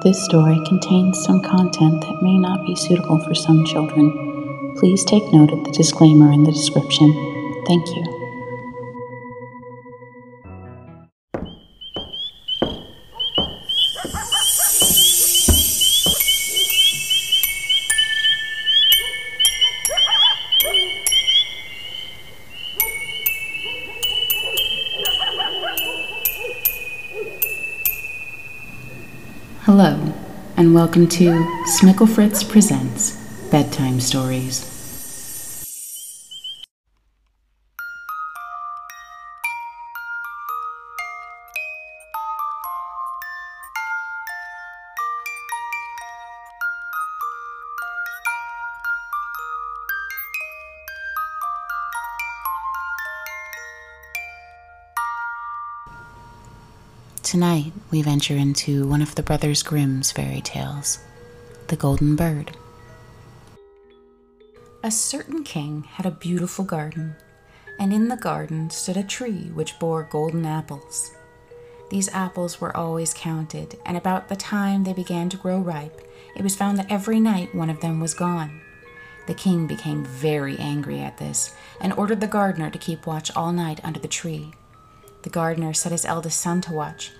This story contains some content that may not be suitable for some children. Please take note of the disclaimer in the description. Thank you. Hello, and welcome to Smicklefritz Presents Bedtime Stories. Tonight, we venture into one of the Brothers Grimm's fairy tales The Golden Bird. A certain king had a beautiful garden, and in the garden stood a tree which bore golden apples. These apples were always counted, and about the time they began to grow ripe, it was found that every night one of them was gone. The king became very angry at this and ordered the gardener to keep watch all night under the tree. The gardener set his eldest son to watch,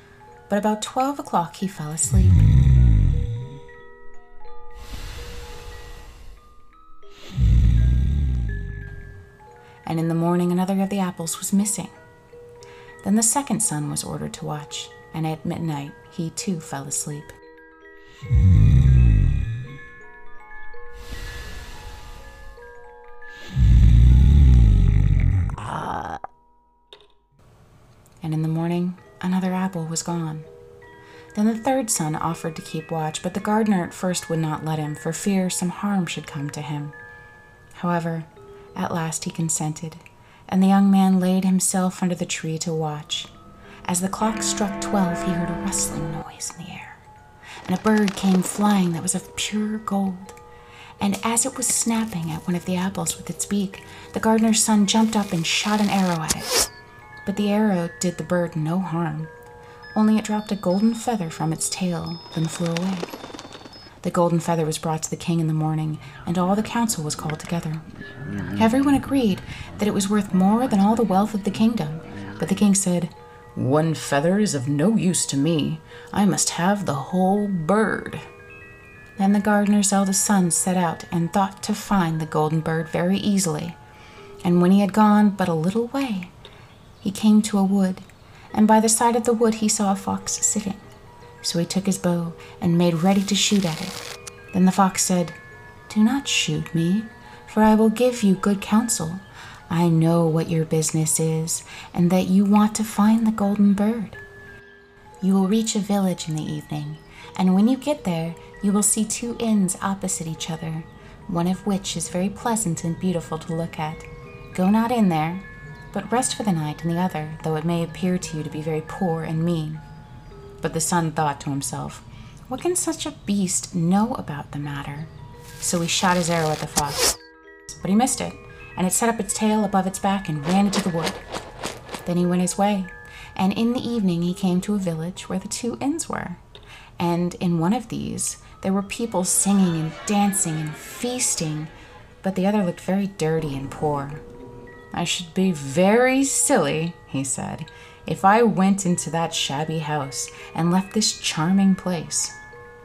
but about 12 o'clock he fell asleep. And in the morning, another of the apples was missing. Then the second son was ordered to watch, and at midnight he too fell asleep. And in the morning, another apple was gone. Then the third son offered to keep watch, but the gardener at first would not let him, for fear some harm should come to him. However, at last he consented, and the young man laid himself under the tree to watch. As the clock struck twelve, he heard a rustling noise in the air, and a bird came flying that was of pure gold. And as it was snapping at one of the apples with its beak, the gardener's son jumped up and shot an arrow at it. But the arrow did the bird no harm, only it dropped a golden feather from its tail, then flew away. The golden feather was brought to the king in the morning, and all the council was called together. Everyone agreed that it was worth more than all the wealth of the kingdom, but the king said, One feather is of no use to me. I must have the whole bird. Then the gardener's eldest son set out and thought to find the golden bird very easily. And when he had gone but a little way, he came to a wood, and by the side of the wood he saw a fox sitting. So he took his bow and made ready to shoot at it. Then the fox said, Do not shoot me, for I will give you good counsel. I know what your business is, and that you want to find the golden bird. You will reach a village in the evening, and when you get there, you will see two inns opposite each other, one of which is very pleasant and beautiful to look at. Go not in there, but rest for the night in the other, though it may appear to you to be very poor and mean. But the son thought to himself, What can such a beast know about the matter? So he shot his arrow at the fox. But he missed it, and it set up its tail above its back and ran into the wood. Then he went his way, and in the evening he came to a village where the two inns were. And in one of these there were people singing and dancing and feasting, but the other looked very dirty and poor. I should be very silly, he said, if I went into that shabby house and left this charming place.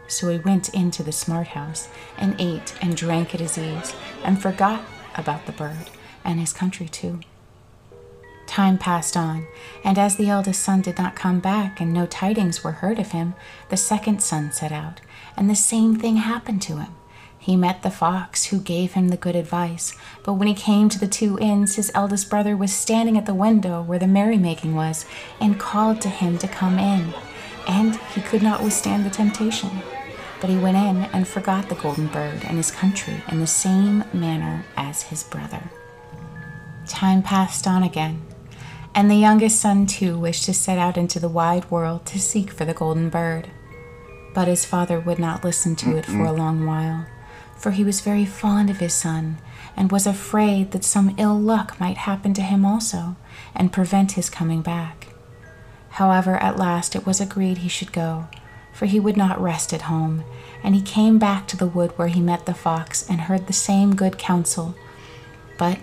So he went into the smart house and ate and drank at his ease and forgot about the bird and his country too. Time passed on, and as the eldest son did not come back and no tidings were heard of him, the second son set out, and the same thing happened to him. He met the fox, who gave him the good advice, but when he came to the two inns, his eldest brother was standing at the window where the merrymaking was, and called to him to come in. And he could not withstand the temptation. But he went in and forgot the golden bird and his country in the same manner as his brother. Time passed on again, and the youngest son too wished to set out into the wide world to seek for the golden bird. But his father would not listen to it for a long while, for he was very fond of his son and was afraid that some ill luck might happen to him also and prevent his coming back. However, at last it was agreed he should go, for he would not rest at home, and he came back to the wood where he met the fox and heard the same good counsel. But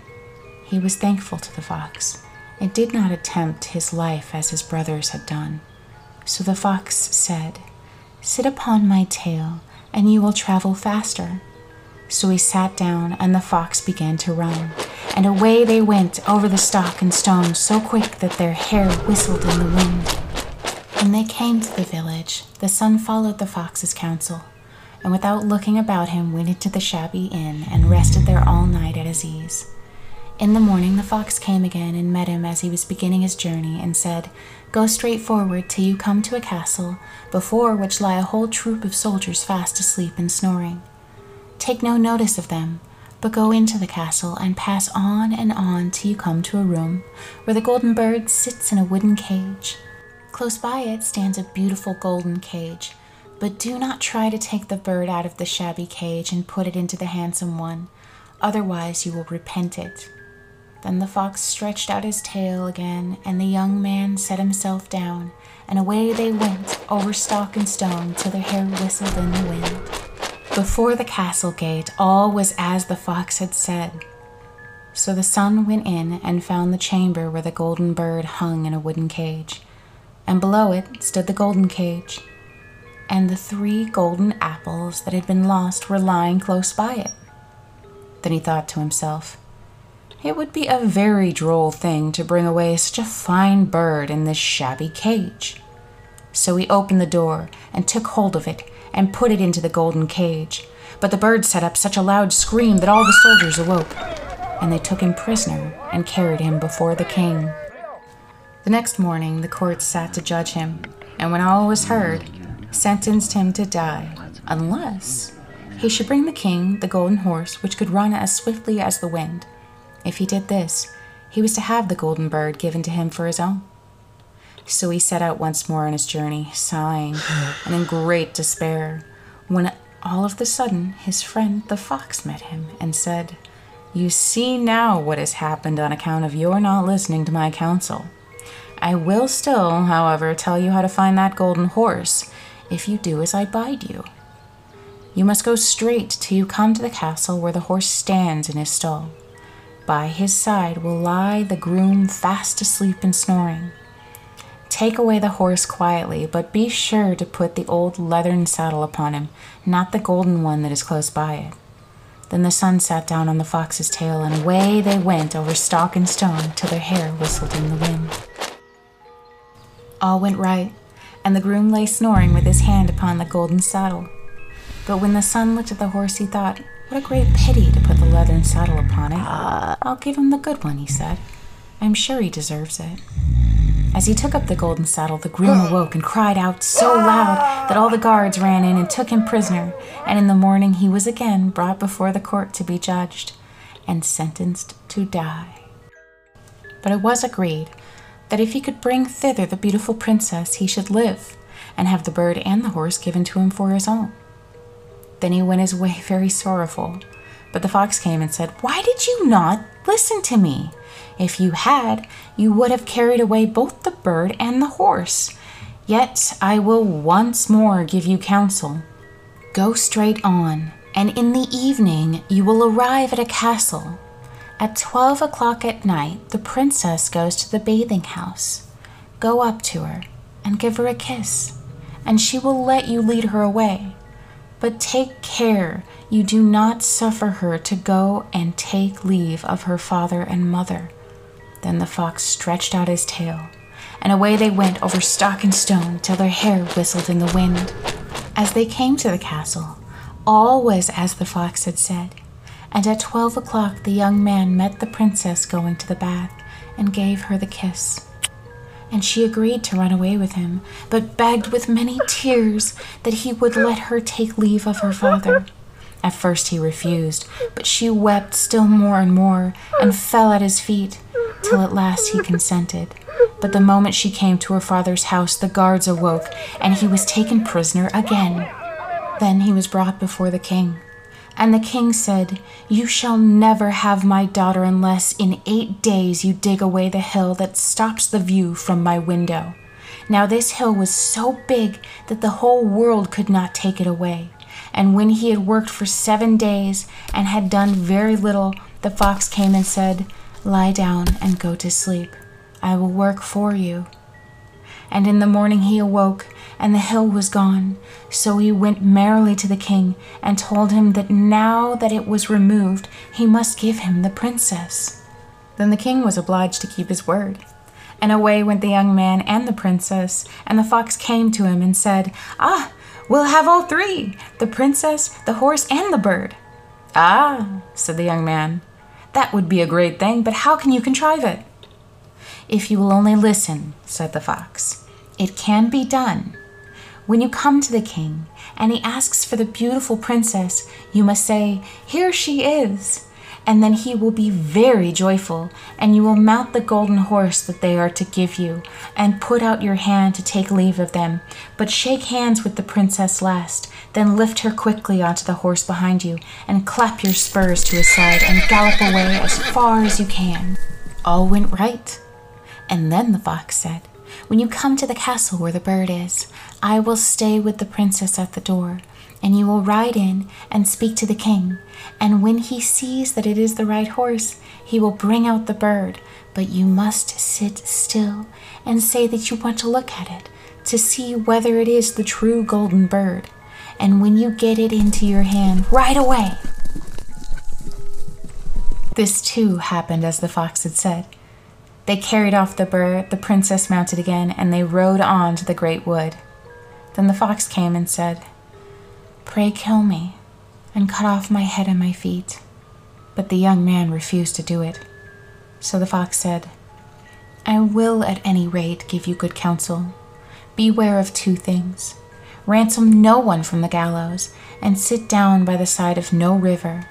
he was thankful to the fox, and did not attempt his life as his brothers had done. So the fox said, Sit upon my tail, and you will travel faster. So he sat down, and the fox began to run, and away they went over the stock and stone so quick that their hair whistled in the wind. When they came to the village, the son followed the fox's counsel, and without looking about him went into the shabby inn and rested there all night at his ease. In the morning the fox came again and met him as he was beginning his journey, and said, Go straight forward till you come to a castle, before which lie a whole troop of soldiers fast asleep and snoring. Take no notice of them, but go into the castle and pass on and on till you come to a room where the golden bird sits in a wooden cage. Close by it stands a beautiful golden cage, but do not try to take the bird out of the shabby cage and put it into the handsome one, otherwise you will repent it. Then the fox stretched out his tail again, and the young man set himself down, and away they went over stock and stone till their hair whistled in the wind. Before the castle gate, all was as the fox had said. So the son went in and found the chamber where the golden bird hung in a wooden cage, and below it stood the golden cage, and the three golden apples that had been lost were lying close by it. Then he thought to himself, it would be a very droll thing to bring away such a fine bird in this shabby cage. So he opened the door and took hold of it and put it into the golden cage. But the bird set up such a loud scream that all the soldiers awoke, and they took him prisoner and carried him before the king. The next morning the court sat to judge him, and when all was heard, sentenced him to die, unless he should bring the king the golden horse which could run as swiftly as the wind if he did this, he was to have the golden bird given to him for his own. So he set out once more on his journey, sighing and in great despair, when all of the sudden his friend the fox met him and said, You see now what has happened on account of your not listening to my counsel. I will still, however, tell you how to find that golden horse if you do as I bide you. You must go straight till you come to the castle where the horse stands in his stall. By his side will lie the groom fast asleep and snoring. Take away the horse quietly, but be sure to put the old leathern saddle upon him, not the golden one that is close by it. Then the son sat down on the fox's tail, and away they went over stock and stone till their hair whistled in the wind. All went right, and the groom lay snoring with his hand upon the golden saddle. But when the son looked at the horse, he thought, what a great pity to put the leathern saddle upon it. Uh, I'll give him the good one, he said. I'm sure he deserves it. As he took up the golden saddle, the groom awoke and cried out so loud that all the guards ran in and took him prisoner, and in the morning he was again brought before the court to be judged and sentenced to die. But it was agreed that if he could bring thither the beautiful princess, he should live, and have the bird and the horse given to him for his own. Then he went his way very sorrowful. But the fox came and said, Why did you not listen to me? If you had, you would have carried away both the bird and the horse. Yet I will once more give you counsel. Go straight on, and in the evening you will arrive at a castle. At twelve o'clock at night, the princess goes to the bathing house. Go up to her and give her a kiss, and she will let you lead her away. But take care you do not suffer her to go and take leave of her father and mother. Then the fox stretched out his tail, and away they went over stock and stone till their hair whistled in the wind. As they came to the castle, all was as the fox had said, and at twelve o'clock the young man met the princess going to the bath and gave her the kiss and she agreed to run away with him, but begged with many tears that he would let her take leave of her father. At first he refused, but she wept still more and more, and fell at his feet, till at last he consented. But the moment she came to her father's house, the guards awoke, and he was taken prisoner again. Then he was brought before the king. And the king said, You shall never have my daughter unless in eight days you dig away the hill that stops the view from my window. Now, this hill was so big that the whole world could not take it away. And when he had worked for seven days and had done very little, the fox came and said, Lie down and go to sleep. I will work for you. And in the morning he awoke, and the hill was gone. So he went merrily to the king, and told him that now that it was removed, he must give him the princess. Then the king was obliged to keep his word. And away went the young man and the princess, and the fox came to him and said, Ah, we'll have all three the princess, the horse, and the bird. Ah, said the young man, that would be a great thing, but how can you contrive it? If you will only listen, said the fox, it can be done. When you come to the king and he asks for the beautiful princess, you must say, Here she is. And then he will be very joyful, and you will mount the golden horse that they are to give you, and put out your hand to take leave of them. But shake hands with the princess last, then lift her quickly onto the horse behind you, and clap your spurs to his side, and gallop away as far as you can. All went right. And then the fox said, When you come to the castle where the bird is, I will stay with the princess at the door, and you will ride in and speak to the king. And when he sees that it is the right horse, he will bring out the bird. But you must sit still and say that you want to look at it to see whether it is the true golden bird. And when you get it into your hand, right away. This too happened as the fox had said. They carried off the bird, the princess mounted again, and they rode on to the great wood. Then the fox came and said, Pray kill me, and cut off my head and my feet. But the young man refused to do it. So the fox said, I will at any rate give you good counsel. Beware of two things ransom no one from the gallows, and sit down by the side of no river.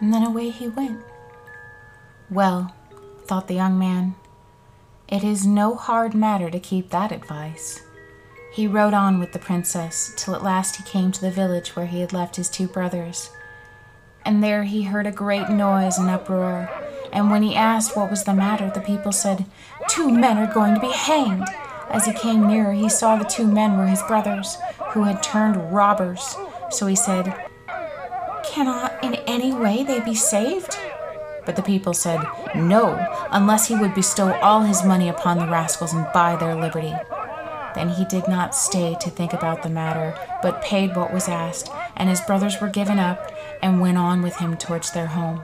And then away he went. Well, thought the young man. It is no hard matter to keep that advice. He rode on with the princess till at last he came to the village where he had left his two brothers. And there he heard a great noise and uproar. And when he asked what was the matter, the people said, Two men are going to be hanged. As he came nearer, he saw the two men were his brothers, who had turned robbers. So he said, Cannot in any way they be saved? But the people said, No, unless he would bestow all his money upon the rascals and buy their liberty. Then he did not stay to think about the matter, but paid what was asked, and his brothers were given up and went on with him towards their home.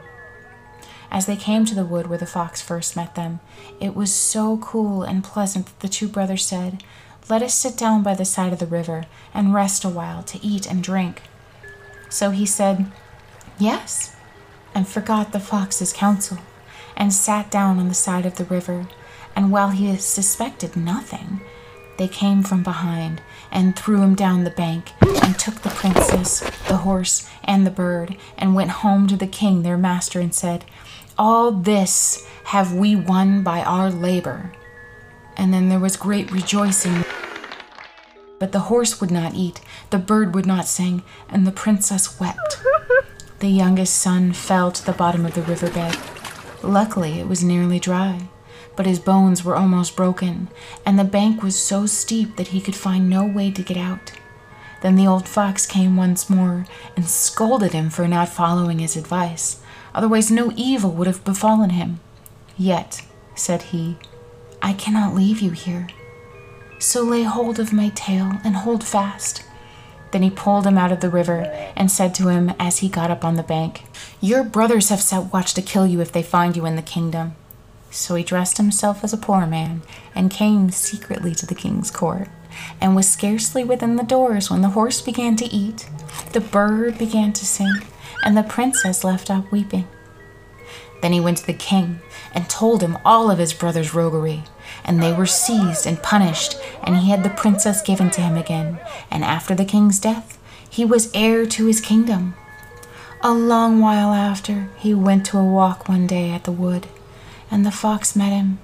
As they came to the wood where the fox first met them, it was so cool and pleasant that the two brothers said, Let us sit down by the side of the river and rest a while to eat and drink. So he said, Yes and forgot the fox's counsel, and sat down on the side of the river. And while he suspected nothing, they came from behind and threw him down the bank, and took the princess, the horse, and the bird, and went home to the king their master, and said, All this have we won by our labor. And then there was great rejoicing. But the horse would not eat, the bird would not sing, and the princess wept. The youngest son fell to the bottom of the riverbed. Luckily, it was nearly dry, but his bones were almost broken, and the bank was so steep that he could find no way to get out. Then the old fox came once more and scolded him for not following his advice. Otherwise, no evil would have befallen him. Yet, said he, I cannot leave you here. So lay hold of my tail and hold fast. Then he pulled him out of the river and said to him as he got up on the bank, Your brothers have set watch to kill you if they find you in the kingdom. So he dressed himself as a poor man and came secretly to the king's court, and was scarcely within the doors when the horse began to eat, the bird began to sing, and the princess left off weeping. Then he went to the king and told him all of his brother's roguery and they were seized and punished, and he had the princess given to him again. And after the king's death, he was heir to his kingdom. A long while after, he went to a walk one day at the wood, and the fox met him,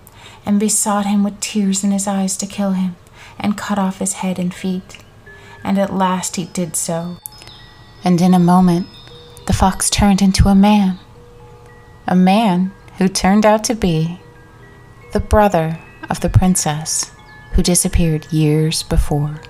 and besought him with tears in his eyes to kill him, and cut off his head and feet. And at last he did so. And in a moment, the fox turned into a man. A man who turned out to be the brother of the princess who disappeared years before.